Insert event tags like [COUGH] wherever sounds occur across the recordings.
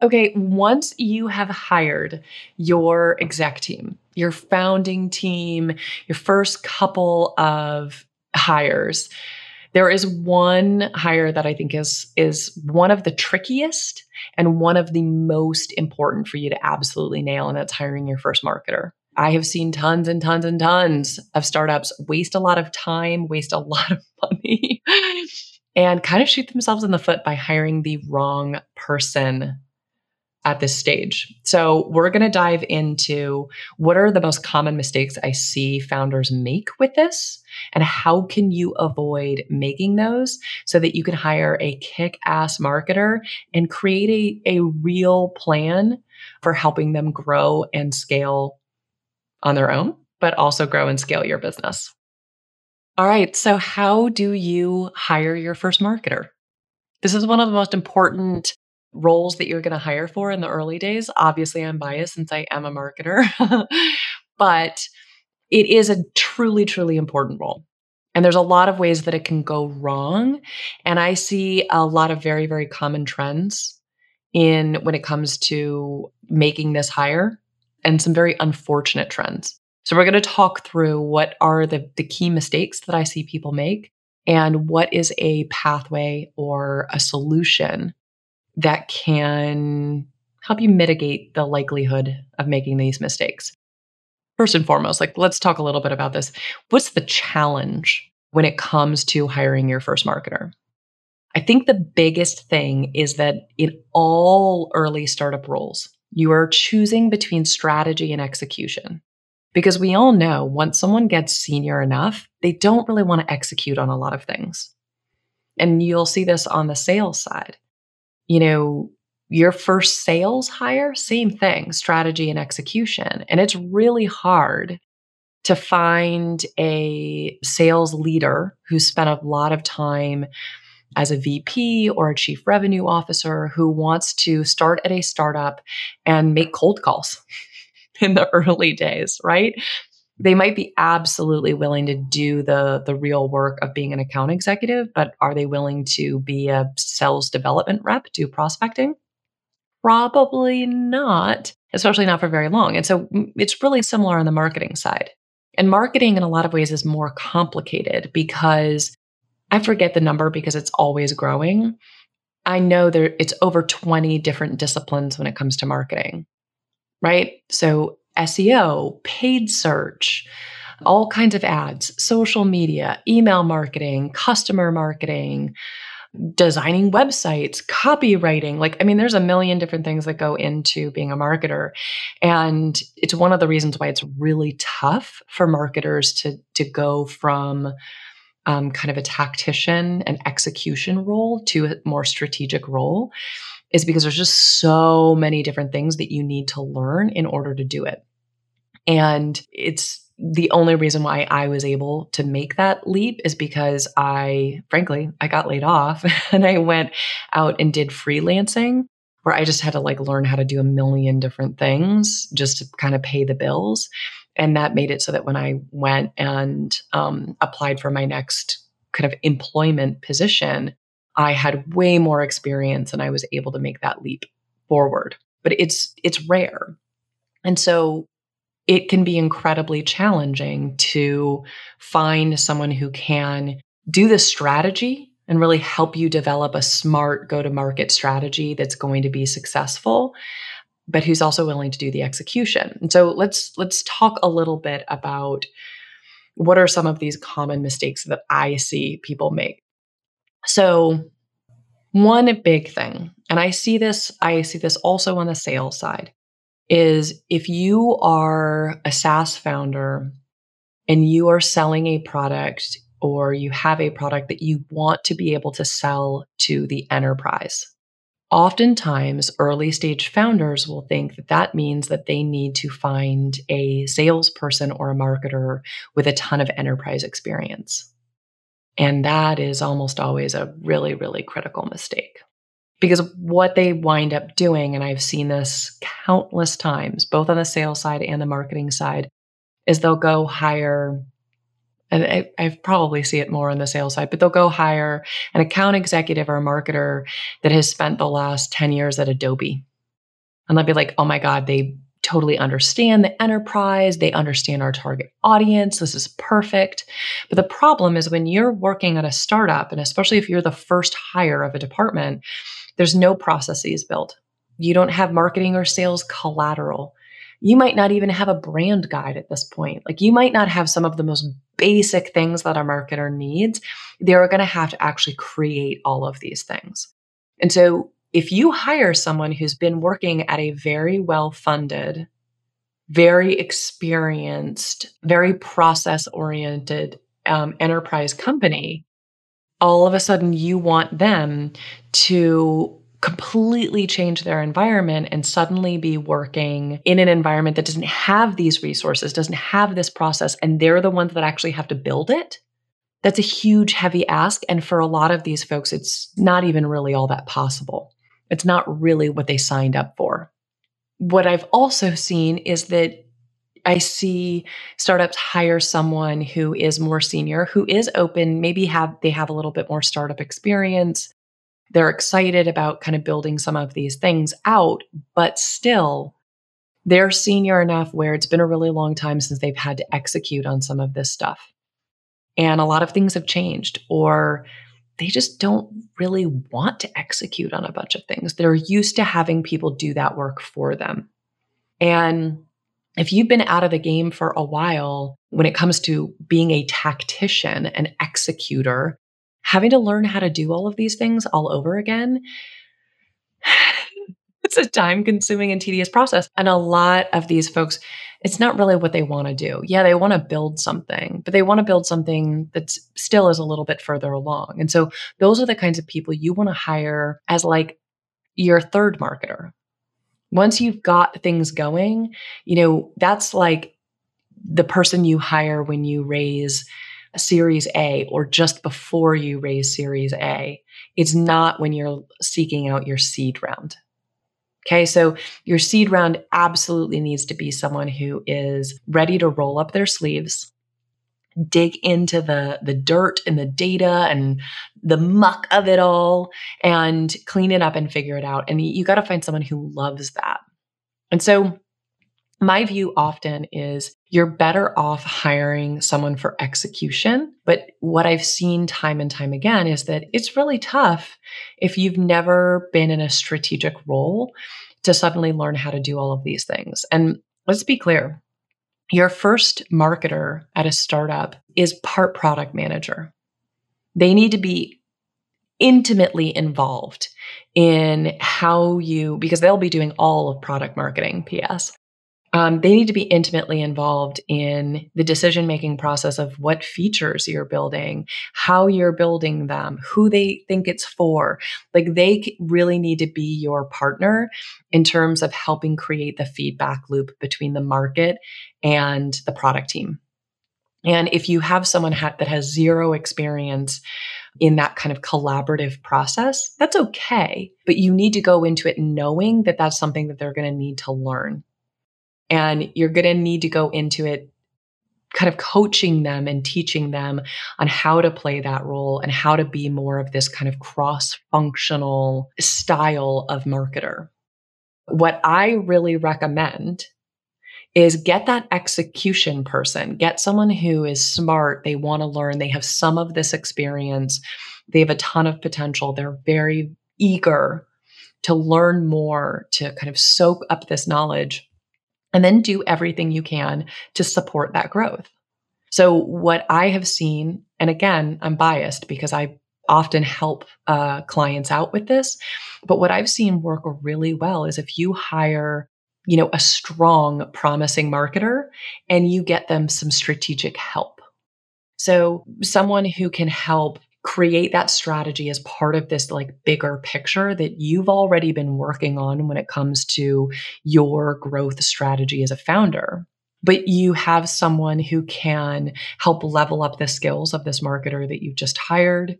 Okay, once you have hired your exec team, your founding team, your first couple of hires, there is one hire that I think is is one of the trickiest and one of the most important for you to absolutely nail and that's hiring your first marketer. I have seen tons and tons and tons of startups waste a lot of time, waste a [LAUGHS] lot of money, and kind of shoot themselves in the foot by hiring the wrong person at this stage. So, we're going to dive into what are the most common mistakes I see founders make with this and how can you avoid making those so that you can hire a kick-ass marketer and create a, a real plan for helping them grow and scale on their own, but also grow and scale your business. All right, so how do you hire your first marketer? This is one of the most important roles that you're going to hire for in the early days. Obviously, I'm biased since I am a marketer, [LAUGHS] but it is a truly, truly important role. And there's a lot of ways that it can go wrong. And I see a lot of very, very common trends in when it comes to making this hire and some very unfortunate trends. So we're going to talk through what are the, the key mistakes that I see people make and what is a pathway or a solution that can help you mitigate the likelihood of making these mistakes. First and foremost, like let's talk a little bit about this. What's the challenge when it comes to hiring your first marketer? I think the biggest thing is that in all early startup roles, you are choosing between strategy and execution. Because we all know once someone gets senior enough, they don't really want to execute on a lot of things. And you'll see this on the sales side you know, your first sales hire, same thing, strategy and execution. And it's really hard to find a sales leader who spent a lot of time as a VP or a chief revenue officer who wants to start at a startup and make cold calls [LAUGHS] in the early days, right? They might be absolutely willing to do the the real work of being an account executive but are they willing to be a sales development rep do prospecting? Probably not especially not for very long. And so mm, it's really similar on the marketing side. And marketing in a lot of ways is more complicated because i forget the number because it's always growing. I know there it's over 20 different disciplines when it comes to marketing right? So SEO, paid search, all kinds of ads, social media, email marketing, customer marketing, designing websites, copywriting. Like, I mean, there's a million different things that go into being a marketer. And it's one of the reasons why it's really tough for marketers to, to go from um, kind of a tactician and execution role to a more strategic role is because there's just so many different things that you need to learn in order to do it. And it's the only reason why I was able to make that leap is because I, frankly, I got laid off [LAUGHS] and I went out and did freelancing where I just had to like learn how to do a million different things just to kind of pay the bills. And that made it so that when I went and um, applied for my next kind of employment position, I had way more experience and I was able to make that leap forward. But it's it's rare. And so it can be incredibly challenging to find someone who can do the strategy and really help you develop a smart go to market strategy that's going to be successful but who's also willing to do the execution. And so let's let's talk a little bit about what are some of these common mistakes that I see people make. So one big thing, and I see this I see this also on the sales side, is if you are a SaaS founder and you are selling a product or you have a product that you want to be able to sell to the enterprise. Oftentimes, early stage founders will think that that means that they need to find a salesperson or a marketer with a ton of enterprise experience. And that is almost always a really, really critical mistake. Because what they wind up doing, and I've seen this countless times, both on the sales side and the marketing side, is they'll go hire, and I, I probably see it more on the sales side, but they'll go hire an account executive or a marketer that has spent the last 10 years at Adobe And they'll be like, oh my God, they totally understand the enterprise. They understand our target audience. This is perfect. But the problem is when you're working at a startup, and especially if you're the first hire of a department, there's no processes built. You don't have marketing or sales collateral. You might not even have a brand guide at this point. Like you might not have some of the most basic things that a marketer needs. They're going to have to actually create all of these things. And so if you hire someone who's been working at a very well funded, very experienced, very process oriented um, enterprise company, all of a sudden you want them to completely change their environment and suddenly be working in an environment that doesn't have these resources, doesn't have this process, and they're the ones that actually have to build it. That's a huge, heavy ask. And for a lot of these folks, it's not even really all that possible. It's not really what they signed up for. What I've also seen is that I see startups hire someone who is more senior, who is open, maybe have they have a little bit more startup experience. They're excited about kind of building some of these things out, but still they're senior enough where it's been a really long time since they've had to execute on some of this stuff. And a lot of things have changed or they just don't really want to execute on a bunch of things. They're used to having people do that work for them. And if you've been out of the game for a while when it comes to being a tactician, an executor, having to learn how to do all of these things all over again, [SIGHS] it's a time consuming and tedious process. And a lot of these folks, it's not really what they want to do. Yeah, they want to build something, but they want to build something that still is a little bit further along. And so those are the kinds of people you want to hire as like your third marketer. Once you've got things going, you know, that's like the person you hire when you raise a Series A or just before you raise Series A. It's not when you're seeking out your seed round. Okay, so your seed round absolutely needs to be someone who is ready to roll up their sleeves, dig into the the dirt and the data and the muck of it all and clean it up and figure it out. And you got to find someone who loves that. And so my view often is you're better off hiring someone for execution. But what I've seen time and time again is that it's really tough if you've never been in a strategic role to suddenly learn how to do all of these things. And let's be clear your first marketer at a startup is part product manager. They need to be intimately involved in how you, because they'll be doing all of product marketing, PS um, they need to be intimately involved in the decision making process of what features you're building, how you're building them, who they think it's for. Like they really need to be your partner in terms of helping create the feedback loop between the market and the product team. And if you have someone ha- that has zero experience in that kind of collaborative process, that's okay. But you need to go into it knowing that that's something that they're going to need to learn and you're going to need to go into it kind of coaching them and teaching them on how to play that role and how to be more of this kind of cross functional style of marketer. What I really recommend is get that execution person, get someone who is smart, they want to learn, they have some of this experience, they have a ton of potential, they're very eager to learn more, to kind of soak up this knowledge and then do everything you can to support that growth. So, what I have seen, and again, I'm biased because I often help uh, clients out with this, but what I've seen work really well is if you hire you know a strong promising marketer and you get them some strategic help so someone who can help create that strategy as part of this like bigger picture that you've already been working on when it comes to your growth strategy as a founder. But you have someone who can help level up the skills of this marketer that you've just hired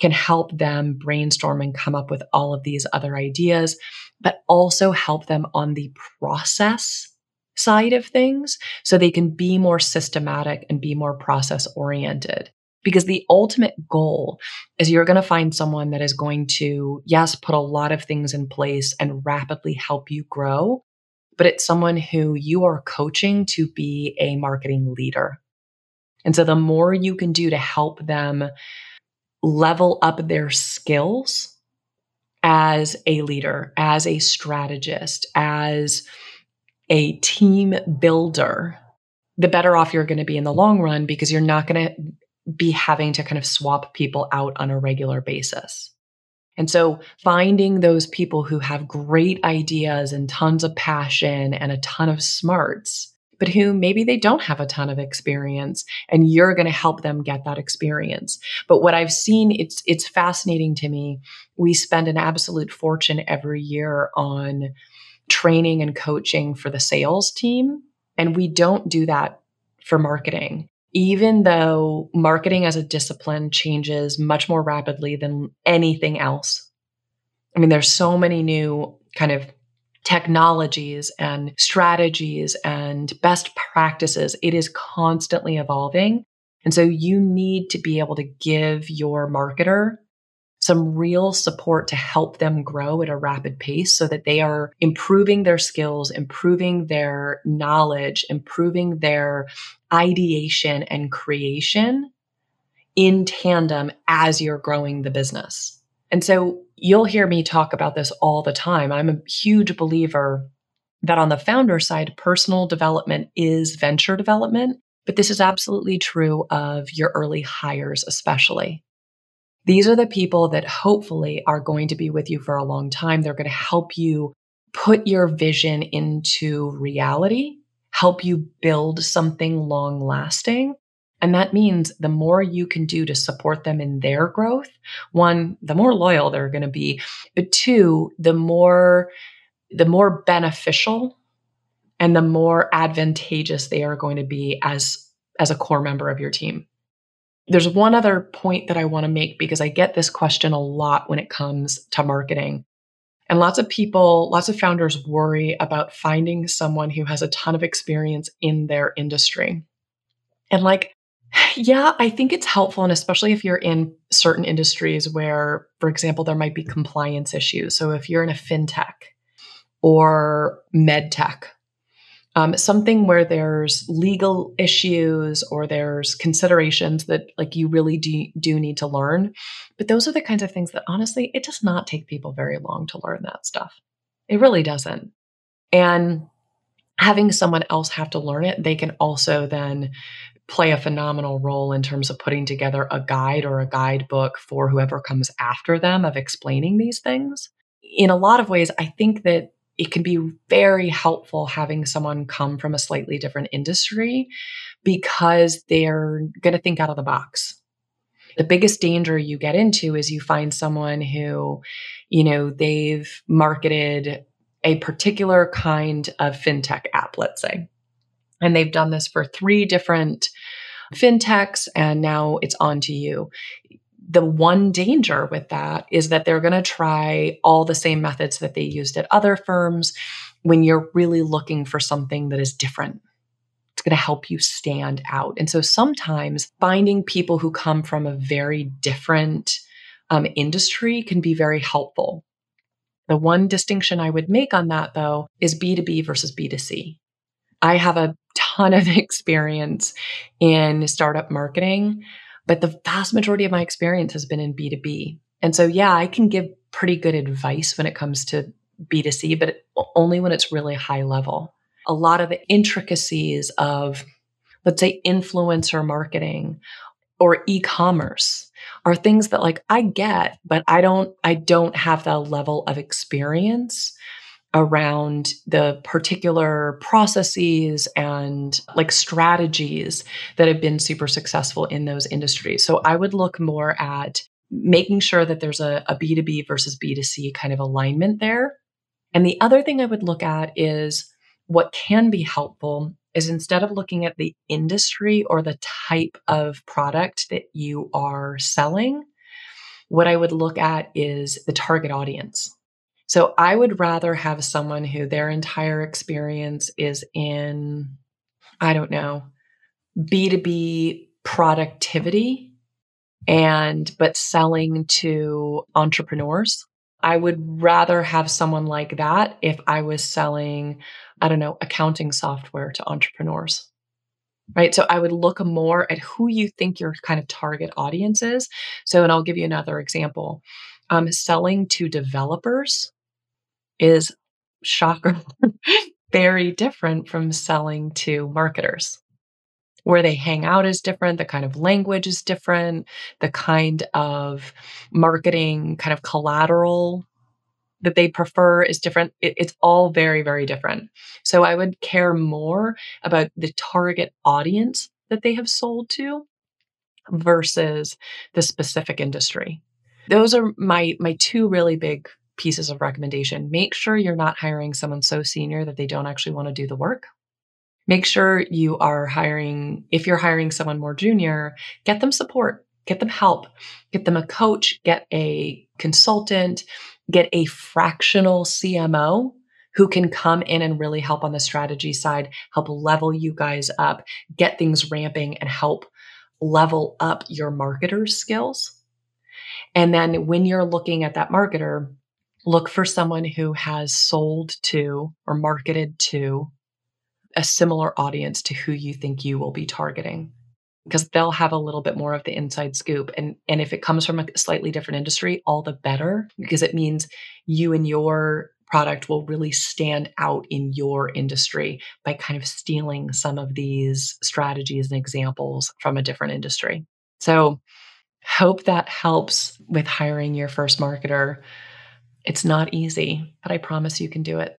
can help them brainstorm and come up with all of these other ideas but also help them on the process side of things so they can be more systematic and be more process oriented Because the ultimate goal is you're going to find someone that is going to, yes, put a lot of things in place and rapidly help you grow, but it's someone who you are coaching to be a marketing leader. And so the more you can do to help them level up their skills as a leader, as a strategist, as a team builder, the better off you're going to be in the long run because you're not going to be having to kind of swap people out on a regular basis. And so finding those people who have great ideas and tons of passion and a ton of smarts, but who maybe they don't have a ton of experience and you're going to help them get that experience. But what I've seen, it's, it's fascinating to me. We spend an absolute fortune every year on training and coaching for the sales team. And we don't do that for marketing even though marketing as a discipline changes much more rapidly than anything else. I mean, there's so many new kind of technologies and strategies and best practices. It is constantly evolving. And so you need to be able to give your marketer some real support to help them grow at a rapid pace so that they are improving their skills, improving their knowledge, improving their ideation and creation in tandem as you're growing the business. And so you'll hear me talk about this all the time. I'm a huge believer that on the founder side, personal development is venture development, but this is absolutely true of your early hires, especially. These are the people that hopefully are going to be with you for a long time. They're going to help you put your vision into reality, help you build something long lasting. And that means the more you can do to support them in their growth, one, the more loyal they're going to be, but two, the more the more beneficial and the more advantageous they are going to be as as a core member of your team. There's one other point that I want to make because I get this question a lot when it comes to marketing. And lots of people, lots of founders worry about finding someone who has a ton of experience in their industry. And like, [SIGHS] yeah, I think it's helpful. And especially if you're in certain industries where, for example, there might be compliance issues. So if you're in a fintech or med tech, um, something where there's legal issues or there's considerations that like you really do, do need to learn. But those are the kinds of things that honestly it does not take people very long to learn that stuff. It really doesn't. And having someone else have to learn it they can also then play a phenomenal role in terms of putting together a guide or a guidebook for whoever comes after them of explaining these things. In a lot of ways i think that it can be very helpful having someone come from a slightly different industry because they're going to think out of the box. The biggest danger you get into is you find someone who, you know, they've marketed a particular kind of fintech app, let's say, and they've done this for three different fintechs, and now it's on to you the one danger with that is that they're going to try all the same methods that they used at other firms when you're really looking for something that is different. It's going to help you stand out. And so sometimes finding people who come from a very different um, industry can be very helpful. The one distinction I would make on that, though, is B2B versus B2C. I have a ton of [LAUGHS] experience in startup marketing. But the vast majority of my experience has been in B2B. And so, yeah, I can give pretty good advice when it comes to B2C, but only when it's really high level. A lot of the intricacies of, let's say, influencer marketing or e-commerce are things that like I get, but I don't I don't have that level of experience around the particular processes and like strategies that have been super successful in those industries. So I would look more at making sure that there's a a B2B versus B2C kind of alignment there. And the other thing I would look at is what can be helpful is instead of looking at the industry or the type of product that you are selling, what I would look at is the target audience. So I would rather have someone who their entire experience is in, I don't know, B2B productivity and but selling to entrepreneurs. I would rather have someone like that if I was selling, I don't know, accounting software to entrepreneurs. Right. So I would look more at who you think your kind of target audience is. So, and I'll give you another example. Um, selling to developers is shocker, [LAUGHS] very different from selling to marketers where they hang out is different, the kind of language is different, the kind of marketing kind of collateral that they prefer is different. It, it's all very, very different. So I would care more about the target audience that they have sold to versus the specific industry. Those are my my two really big pieces of recommendation. Make sure you're not hiring someone so senior that they don't actually want to do the work Make sure you are hiring, if you're hiring someone more junior, get them support, get them help, get them a coach, get a consultant, get a fractional CMO who can come in and really help on the strategy side, help level you guys up, get things ramping, and help level up your marketer's skills. And then when you're looking at that marketer, look for someone who has sold to or marketed to a similar audience to who you think you will be targeting. Because they'll have a little bit more of the inside scoop. And and if it comes from a slightly different industry all the better because it means you and your product will really stand out in your industry by kind of stealing some of these strategies and examples from a different industry. So hope that helps with hiring your first marketer it's not easy but i promise you can do it